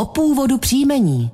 o původu příjmení.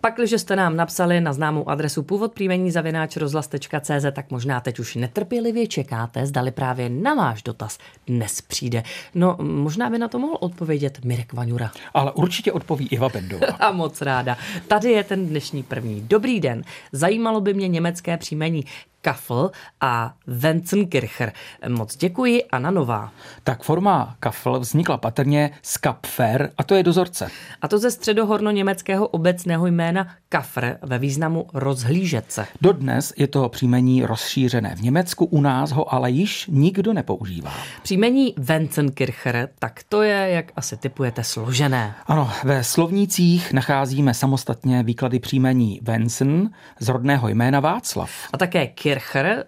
Pakliže jste nám napsali na známou adresu původ příjmení zavináč rozhlas.cz, tak možná teď už netrpělivě čekáte, zdali právě na váš dotaz dnes přijde. No, možná by na to mohl odpovědět Mirek Vaňura. Ale určitě odpoví Iva Bendová. A moc ráda. Tady je ten dnešní první. Dobrý den. Zajímalo by mě německé příjmení. Kaffel a Wenzenkircher. Moc děkuji, Anna Nová. Tak forma Kaffel vznikla patrně z Kapfer a to je dozorce. A to ze středohorno-německého obecného jména Kafr ve významu rozhlížet se. Dodnes je to příjmení rozšířené v Německu, u nás ho ale již nikdo nepoužívá. Příjmení Wenzenkircher, tak to je, jak asi typujete, složené. Ano, ve slovnících nacházíme samostatně výklady příjmení Wenzen z rodného jména Václav. A také Kircher eh,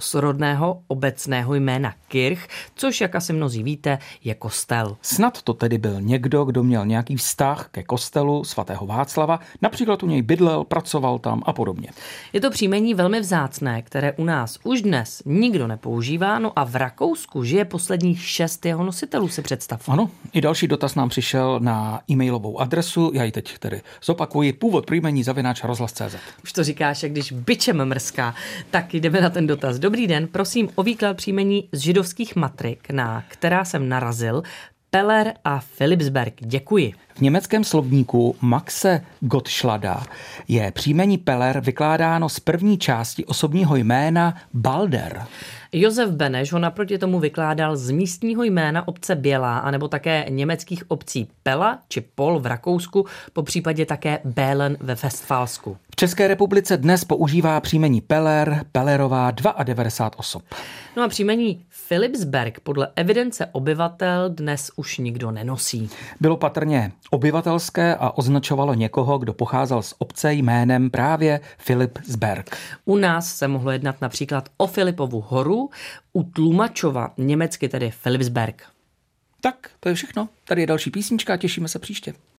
z rodného obecného jména Kirch, což, jak asi mnozí víte, je kostel. Snad to tedy byl někdo, kdo měl nějaký vztah ke kostelu svatého Václava, například u něj bydlel, pracoval tam a podobně. Je to příjmení velmi vzácné, které u nás už dnes nikdo nepoužívá, no a v Rakousku žije posledních šest jeho nositelů, si představ. Ano, i další dotaz nám přišel na e-mailovou adresu, já ji teď tedy zopakuji, původ příjmení zavináč rozhlas.cz. Už to říkáš, jak když byčem mrská. Tak jdeme na ten dotaz. Dobrý den, prosím o výklad příjmení z židovských matrik, na která jsem narazil. Peller a Philipsberg. Děkuji. V německém slovníku Maxe Gottschlada je příjmení Peller vykládáno z první části osobního jména Balder. Josef Beneš ho naproti tomu vykládal z místního jména obce Bělá, anebo také německých obcí Pela či Pol v Rakousku, po případě také Bélen ve Westfalsku. V České republice dnes používá příjmení Peller, Pellerová 92 osob. No a příjmení Philipsberg podle evidence obyvatel dnes už nikdo nenosí. Bylo patrně obyvatelské a označovalo někoho, kdo pocházel z obce jménem právě Philipsberg. U nás se mohlo jednat například o Filipovu horu, u Tlumačova, německy tedy Philipsberg. Tak, to je všechno. Tady je další písnička a těšíme se příště.